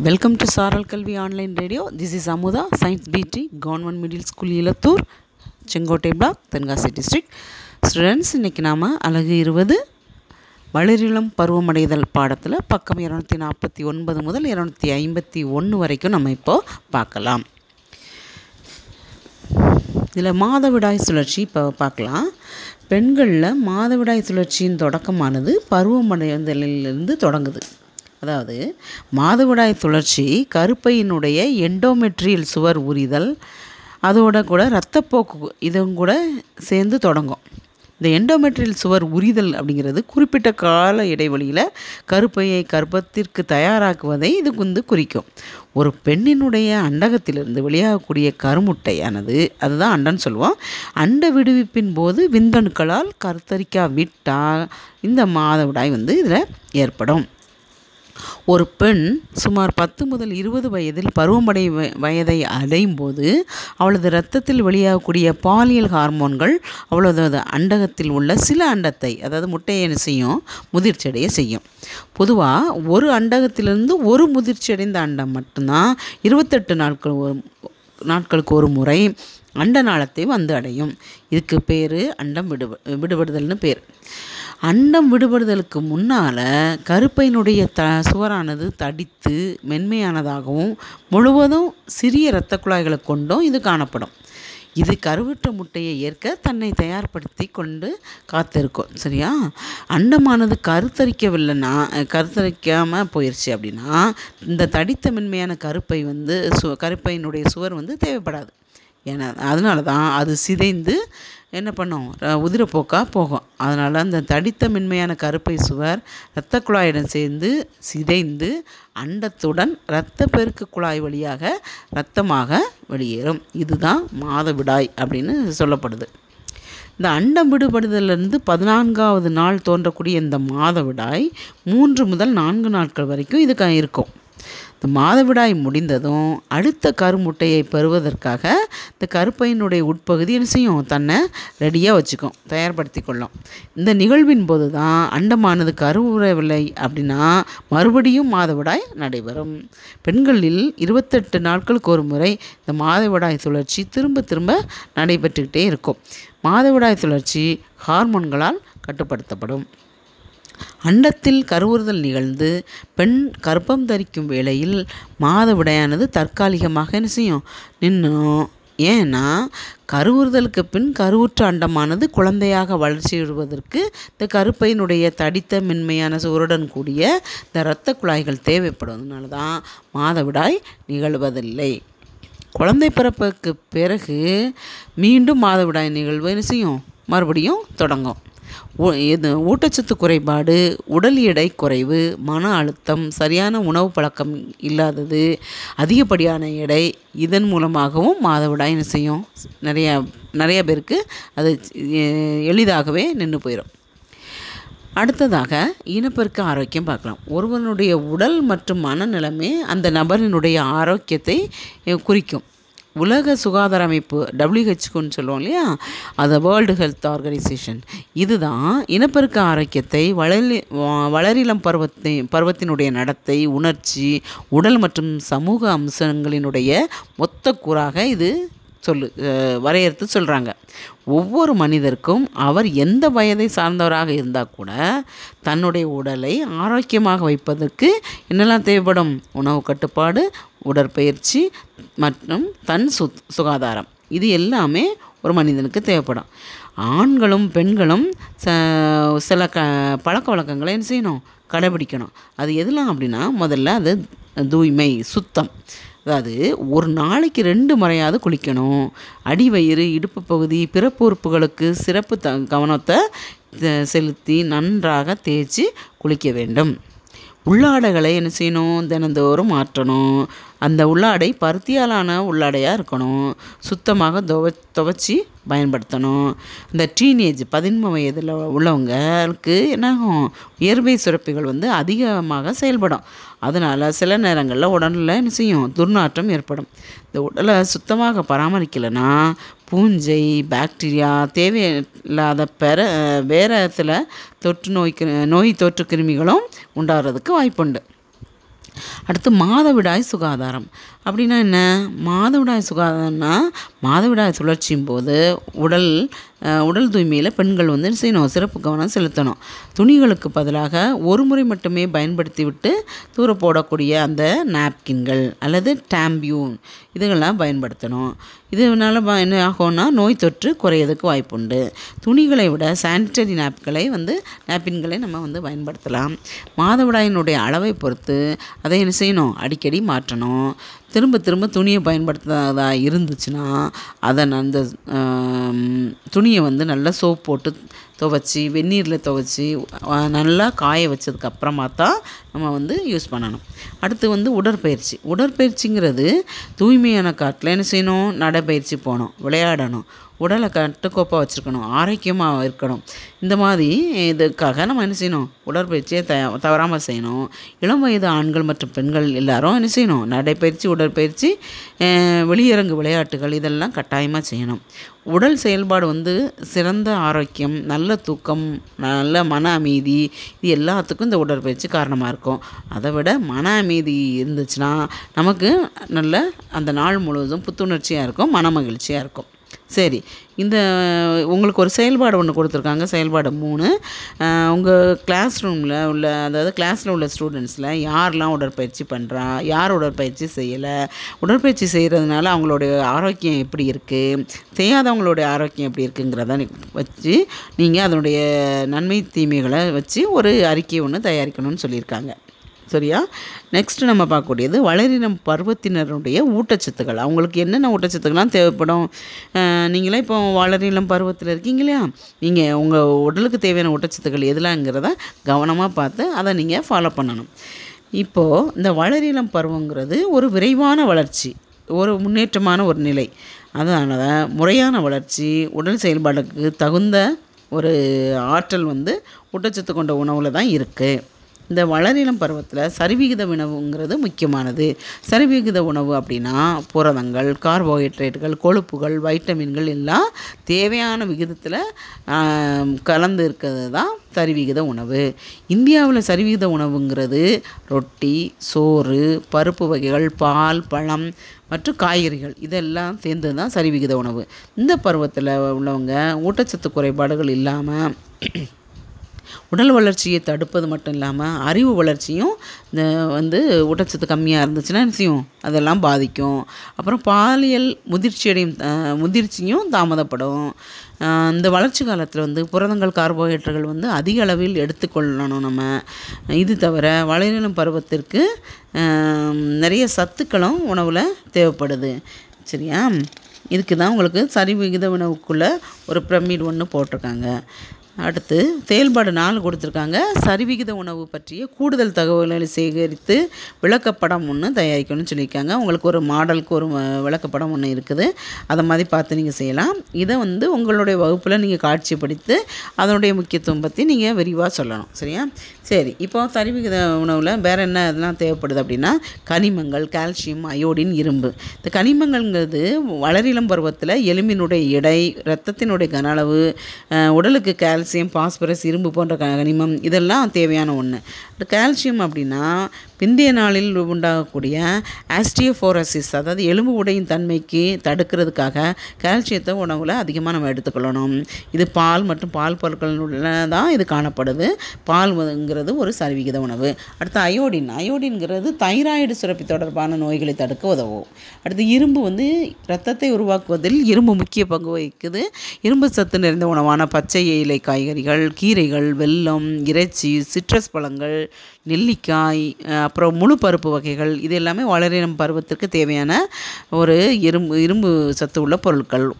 Welcome to Saaral Kalvi online radio this is Amudha science BT government middle school Ilathur Sengottai block Tenkasi district students இன்றைக்கி நாம் அழகு இருபது வளரிளம் பருவமடைதல் பாடத்தில் பக்கம் இரநூத்தி நாற்பத்தி ஒன்பது முதல் இரநூத்தி ஐம்பத்தி ஒன்று வரைக்கும் நம்ம இப்போது பார்க்கலாம். இதில் மாதவிடாய் சுழற்சி இப்போ பார்க்கலாம். பெண்களில் மாதவிடாய் சுழற்சியின் தொடக்கமானது பருவமடைதலிலிருந்து தொடங்குது. அதாவது மாதவிடாய் சுழற்சி கருப்பையினுடைய எண்டோமெட்ரியல் சுவர் உரிதல் அதோட கூட இரத்தப்போக்கு இதுவும் கூட சேர்ந்து தொடங்கும். இந்த எண்டோமெட்ரியல் சுவர் உரிதல் அப்படிங்கிறது குறிப்பிட்ட கால இடைவெளியில் கருப்பையை கர்ப்பத்திற்கு தயாராக்குவதை இது வந்து குறிக்கும். ஒரு பெண்ணினுடைய அண்டகத்திலிருந்து வெளியாகக்கூடிய கருமுட்டையானது அதுதான் அண்டன்னு சொல்லுவோம். அண்ட விடுவிப்பின் போது விந்தணுக்களால் கருத்தரிக்கா விட்டால் இந்த மாதவிடாய் வந்து இதில் ஏற்படும். ஒரு பெண் சுமார் பத்து முதல் இருபது வயதில் பருவமடை வ- வயதை அடையும் போது அவளது இரத்தத்தில் வெளியாகக்கூடிய பாலியல் ஹார்மோன்கள் அவளது அண்டகத்தில் உள்ள சில அண்டத்தை அதாவது முட்டையை செய்யும்? முதிர்ச்சியடைய செய்யும். பொதுவாக ஒரு அண்டகத்திலிருந்து ஒரு முதிர்ச்சியடைந்த அண்டம் மட்டும்தான் இருபத்தெட்டு நாட்கள் ஒரு நாட்களுக்கு ஒரு முறை அண்ட நாளத்தை வந்து அடையும். இதுக்கு பேர் அண்டம் விடு விடுபடுதல்னு பேர். அண்டம் விடுபடுதலுக்கு முன்னால் கருப்பையினுடைய த சுவரானது தடித்து மென்மையானதாகவும் முழுவதும் சிறிய இரத்த குழாய்களை கொண்டும் இது காணப்படும். இது கருவுற்ற முட்டையை ஏற்க தன்னை தயார்படுத்தி கொண்டு காத்திருக்கும். சரியா? அண்டமானது கருத்தரிக்கவில்லைன்னா கருத்தரிக்காமல் போயிடுச்சு அப்படின்னா இந்த தடித்த மென்மையான கருப்பை வந்து சு கருப்பையினுடைய சுவர் வந்து தேவைப்படாது. ஏன்னா அதனால தான் அது சிதைந்து என்ன பண்ணும்? ர- உதிரப்போக்காக போகும். அதனால் அந்த தடித்த மென்மையான கருப்பை சுவர் இரத்த குழாயுடன் சேர்ந்து சிதைந்து அண்டத்துடன் இரத்த பெருக்கு குழாய் வழியாக இரத்தமாக வெளியேறும். இதுதான் மாதவிடாய் அப்படின்னு சொல்லப்படுது. இந்த அண்டம் விடுபடுதலிருந்து பதினான்காவது நாள் தோன்றக்கூடிய இந்த மாதவிடாய் மூன்று முதல் நான்கு நாட்கள் வரைக்கும் இதுக்கு இருக்கும். மாதவிடாய் முடிந்ததும் அடுத்த கருமுட்டையை பெறுவதற்காக இந்த கருப்பையினுடைய உட்பகுதி என்ன செய்யும்? தன்னை ரெடியாக வச்சுக்கும் தயார்படுத்தி கொள்ளும். இந்த நிகழ்வின் போது தான் அண்டமானது கருவுறவில்லை அப்படின்னா மறுபடியும் மாதவிடாய் நடைபெறும். பெண்களில் இருபத்தெட்டு நாட்களுக்கு ஒரு முறை இந்த மாதவிடாய் சுழற்சி திரும்ப திரும்ப நடைபெற்றுக்கிட்டே இருக்கும். மாதவிடாய் சுழற்சி ஹார்மோன்களால் கட்டுப்படுத்தப்படும். அண்டத்தில் கருவுறுதல் நிகழ்ந்து பெண் கர்ப்பம் தரிக்கும் வேளையில் மாதவிடாயானது தற்காலிகமாக என்ன செய்யும்? நின்னும் ஏன்னா கருவுறுதலுக்கு பின் கருவுற்ற அண்டமானது குழந்தையாக வளர்ச்சி விடுவதற்கு இந்த கருப்பையினுடைய தடித்த மென்மையான சுவருடன் கூடிய இந்த இரத்த குழாய்கள் தேவைப்படுவதனால தான் மாதவிடாய் நிகழ்வதில்லை. குழந்தை பிறப்புக்கு பிறகு மீண்டும் மாதவிடாய் நிகழ்வு என்ன செய்யும்? மறுபடியும் தொடங்கும். இது ஊட்டச்சத்து குறைபாடு உடல் எடை குறைவு மன அழுத்தம் சரியான உணவு பழக்கம் இல்லாதது அதிகப்படியான எடை இதன் மூலமாகவும் மாதவிடாய் என்ன செய்யும்? நிறையா நிறைய பேருக்கு அது எளிதாகவே நின்று போயிடும் அடுத்ததாக இனப்பெருக்க ஆரோக்கியம் பார்க்கலாம். ஒருவனுடைய உடல் மற்றும் மனநிலைமை அந்த நபரினுடைய ஆரோக்கியத்தை குறிக்கும். உலக சுகாதார அமைப்பு டபிள்யூஹெச்குன்னு சொல்லுவோம் இல்லையா? அது வேர்ல்டு ஹெல்த் ஆர்கனைசேஷன் இதுதான் இனப்பெருக்க ஆரோக்கியத்தை வளரி வளரிளம் பருவத்தை பருவத்தினுடைய நடத்தை உணர்ச்சி உடல் மற்றும் சமூக அம்சங்களினுடைய மொத்த கூறாக இது சொல்லு வரையறுத்து சொல்கிறாங்க ஒவ்வொரு மனிதருக்கும் அவர் எந்த வயதை சார்ந்தவராக இருந்தால் கூட தன்னுடைய உடலை ஆரோக்கியமாக வைப்பதற்கு என்னெல்லாம் தேவைப்படும்? உணவு கட்டுப்பாடு உடற்பயிற்சி மற்றும் தன் சு சுகாதாரம். இது எல்லாமே ஒரு மனிதனுக்கு தேவைப்படும். ஆண்களும் பெண்களும் ச சில க பழக்க வழக்கங்களை என்ன செய்யணும்? கடைபிடிக்கணும். அது எதெல்லாம் அப்படின்னா முதல்ல அது தூய்மை சுத்தம். அதாவது ஒரு நாளைக்கு ரெண்டு முறையாவது குளிக்கணும். அடிவயிறு இடுப்பு பகுதி பிறப்பு உறுப்புகளுக்கு சிறப்பு த கவனத்தை செலுத்தி நன்றாக தேய்ச்சி குளிக்க வேண்டும். உள்ளாடைகளை என்ன செய்யணும்? தினந்தோறும் மாற்றணும் அந்த உள்ளாடை பருத்தியாலான உள்ளாடையாக இருக்கணும். சுத்தமாக துவ துவச்சி பயன்படுத்தணும். இந்த டீனேஜ் பதின்ம வயதில் உள்ளவங்களுக்கு என்னாகும்? இயற்கை சுரப்பிகள் வந்து அதிகமாக செயல்படும். அதனால் சில நேரங்களில் உடலில் என்ன செய்யும்? துர்நாற்றம் ஏற்படும். இந்த உடலை சுத்தமாக பராமரிக்கலைன்னா பூஞ்சை பாக்டீரியா தேவையில்லாத பெற வேற சில தொற்று நோய் கிரு- நோய் தொற்று கிருமிகளும் உண்டாகிறதுக்கு வாய்ப்புண்டு. அடுத்து மாதவிடாய் சுகாதாரம். அப்படின்னா என்ன? மாதவிடாய் சுகாதாரம்னா மாதவிடாய் சுழற்சியும் போது உடல் உடல் தூய்மையில் பெண்கள் வந்து என்ன செய்யணும்? சிறப்பு கவனம் செலுத்தணும். துணிகளுக்கு பதிலாக ஒரு முறை மட்டுமே பயன்படுத்தி விட்டு தூர போடக்கூடிய அந்த நாப்கின்கள் அல்லது டேம்பியூன் இதுகள்லாம் பயன்படுத்தணும். இதனால் ப- என்ன ஆகும்னா நோய் தொற்று குறையதுக்கு வாய்ப்புண்டு. துணிகளை விட சானிட்டரி நாப்களை வந்து நாப்கின்களை நம்ம வந்து பயன்படுத்தலாம். மாதவிடாயினுடைய அளவை பொறுத்து அதை என்ன செய்யணும்? அடிக்கடி மாற்றணும். திரும்ப திரும்ப துணியை பயன்படுத்துறதாக இருந்துச்சுன்னா அதை அந்த துணியை வந்து நல்லா சோப் போட்டு துவைச்சி வெந்நீரில் துவைச்சி நல்லா காய வச்சதுக்கு அப்புறமா தான் நம்ம வந்து யூஸ் பண்ணணும். அடுத்து வந்து உடற்பயிற்சி. உடற்பயிற்சிங்கிறது தூய்மையான காட்டில் என்ன செய்யணும்? நடைப்பயிற்சி போகணும் விளையாடணும். உடலை கட்டுக்கோப்பாக வச்சுருக்கணும் ஆரோக்கியமாக இருக்கணும். இந்த மாதிரி இதுக்காக நம்ம என்ன செய்யணும்? உடற்பயிற்சியை த தவறாமல் செய்யணும். இளம் வயது ஆண்கள் மற்றும் பெண்கள் எல்லாரும் என்ன செய்யணும்? நடைப்பயிற்சி உடற்பயிற்சி வெளியரங்கு விளையாட்டுகள் இதெல்லாம் கட்டாயமாக செய்யணும். உடல் செயல்பாடு வந்து சிறந்த ஆரோக்கியம் நல்ல தூக்கம் நல்ல மன அமைதி இது எல்லாத்துக்கும் இந்த உடற்பயிற்சி காரணமாக இருக்கும். அதை விட மன அமைதி இருந்துச்சுன்னா நமக்கு நல்ல அந்த நாள் முழுவதும் புத்துணர்ச்சியாக இருக்கும் மன மகிழ்ச்சியாக இருக்கும். சரி. இந்த உங்களுக்கு ஒரு செயல்பாடு ஒன்று கொடுத்துருக்காங்க. செயல்பாடு மூணு. உங்கள் கிளாஸ் ரூமில் உள்ள அதாவது கிளாஸில் உள்ள ஸ்டூடெண்ட்ஸில் யாரெலாம் உடற்பயிற்சி பண்ணுறா யார் உடற்பயிற்சி செய்யலை? உடற்பயிற்சி செய்கிறதுனால அவங்களுடைய ஆரோக்கியம் எப்படி இருக்குது செய்யாதவங்களுடைய ஆரோக்கியம் எப்படி இருக்குங்கிறத வச்சு நீங்கள் அதனுடைய நன்மை தீமைகளை வச்சு ஒரு அறிக்கை ஒன்று தயாரிக்கணும்னு சொல்லியிருக்காங்க. சரியா? நெக்ஸ்ட்டு நம்ம பார்க்கக்கூடியது வளரினம் பருவத்தினருடைய ஊட்டச்சத்துக்கள். அவங்களுக்கு என்னென்ன ஊட்டச்சத்துக்கள்லாம் தேவைப்படும்? நீங்களே இப்போ வளரினம் பருவத்தில் இருக்கீங்க இல்லையா? நீங்கள் உங்கள் உடலுக்கு தேவையான ஊட்டச்சத்துக்கள் எதுலாங்கிறத கவனமாக பார்த்து அதை நீங்கள் ஃபாலோ பண்ணணும். இப்போது இந்த வளரினம் பருவங்கிறது ஒரு விரைவான வளர்ச்சி ஒரு முன்னேற்றமான ஒரு நிலை. அதனால முறையான வளர்ச்சி உடல் செயல்பாடுக்கு தகுந்த ஒரு ஆற்றல் வந்து ஊட்டச்சத்து கொண்ட உணவில் தான் இருக்குது இந்த வளரினம் பருவத்தில் சரிவிகித உணவுங்கிறது முக்கியமானது. சரிவிகித உணவு அப்படின்னா புரதங்கள் கார்போஹைட்ரேட்டுகள் கொழுப்புகள் வைட்டமின்கள் எல்லாம் தேவையான விகிதத்தில் கலந்து இருக்கிறது தான் சரிவிகித உணவு. இந்தியாவில் சரிவிகித உணவுங்கிறது ரொட்டி சோறு பருப்பு வகைகள் பால் பழம் மற்றும் காய்கறிகள். இதெல்லாம் சேர்ந்து தான் சரிவிகித உணவு. இந்த பருவத்தில் உள்ளவங்க ஊட்டச்சத்து குறைபாடுகள் இல்லாமல் உடல் வளர்ச்சியை தடுப்பது மட்டும் இல்லாமல் அறிவு வளர்ச்சியும் இந்த வந்து ஊட்டச்சத்து கம்மியாக இருந்துச்சுன்னா என்ன செய்யும்? அதெல்லாம் பாதிக்கும். அப்புறம் பாலியல் முதிர்ச்சியடையும் முதிர்ச்சியும் தாமதப்படும். இந்த வளர்ச்சி காலத்தில் வந்து புரதங்கள் கார்போஹைட்ரேட்டுகள் வந்து அதிக அளவில் எடுத்துக்கொள்ளணும் நம்ம. இது தவிர வளரினம் பருவத்திற்கு நிறைய சத்துக்களும் உணவில் தேவைப்படுது. சரியா? இதுக்கு தான் உங்களுக்கு சரிவிகித உணவுக்குள்ளே ஒரு பிரமிட் ஒன்று போட்டிருக்காங்க. அடுத்து செயல்பாடு நாலு கொடுத்துருக்காங்க. சரிவிகித உணவு பற்றிய கூடுதல் தகவல்களை சேகரித்து விளக்கப்படம் ஒன்று தயாரிக்கணும்னு சொல்லியிருக்காங்க. உங்களுக்கு ஒரு மாடலுக்கு ஒரு விளக்கப்படம் ஒன்று இருக்குது. அதை மாதிரி பார்த்து நீங்கள் செய்யலாம். இதை வந்து உங்களுடைய வகுப்பில் நீங்கள் காட்சிப்படுத்தி அதனுடைய முக்கியத்துவம் பற்றி நீங்கள் விரிவாக சொல்லணும். சரியா? சரி இப்போ சரிவிகித உணவில் வேறு என்ன இதெல்லாம் தேவைப்படுது அப்படின்னா கனிமங்கள் கால்சியம் அயோடின் இரும்பு. இந்த கனிமங்கள்ங்கிறது வளரிளம் பருவத்தில் எலும்பினுடைய எடை ரத்தத்தினுடைய கன அளவு உடலுக்கு உடலுக்கு கால்சியம் பாஸ்பரஸ் இரும்பு போன்ற கனிமம் இதெல்லாம் தேவையான ஒன்று கால்சியம் அப்படின்னா பிந்தைய நாளில் உண்டாகக்கூடிய ஆஸ்டியோஃபோரசிஸ் அதாவது எலும்பு உடையின் தன்மைக்கு தடுக்கிறதுக்காக கால்சியத்தை உணவில் அதிகமாக நம்ம எடுத்துக்கொள்ளணும். இது பால் மற்றும் பால் பொருட்கள் தான் இது காணப்படுது. பால்ங்கிறது ஒரு சரிவிகித உணவு. அடுத்து அயோடின். அயோடின்கிறது தைராய்டு சுரப்பி தொடர்பான நோய்களை தடுக்க உதவும். அடுத்து இரும்பு வந்து இரத்தத்தை உருவாக்குவதில் இரும்பு முக்கிய பங்கு வகிக்குது. இரும்பு சத்து நிறைந்த உணவான பச்சை இலை காய்கறிகள் கீரைகள் வெல்லம் இறைச்சி சிட்ரஸ் பழங்கள் நெல்லிக்காய் அப்புறம் முழு பருப்பு வகைகள் இது எல்லாமே வளரினம் பருவத்திற்கு தேவையான ஒரு இரும்பு இரும்பு சத்து உள்ள பொருட்கள்.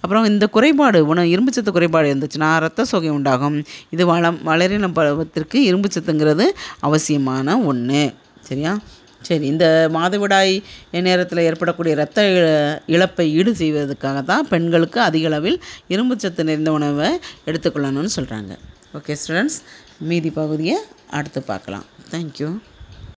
அப்புறம் இந்த குறைபாடு உணவு இரும்பு சத்து குறைபாடு இருந்துச்சுன்னா ரத்த சோகை உண்டாகும். இது வளம் வளரினம் பருவத்திற்கு இரும்பு சத்துங்கிறது அவசியமான ஒன்று சரியா? சரி இந்த மாதவிடாய் நேரத்தில் ஏற்படக்கூடிய இரத்த இழ- இழப்பை ஈடு செய்வதற்காக தான் பெண்களுக்கு அதிக அளவில் இரும்பு சத்து நிறைந்த உணவை எடுத்துக்கொள்ளணும்னு சொல்கிறாங்க ஓகே ஸ்டூடெண்ட்ஸ் மீதி பகுதியை அடுத்து பார்க்கலாம். தேங்க்யூ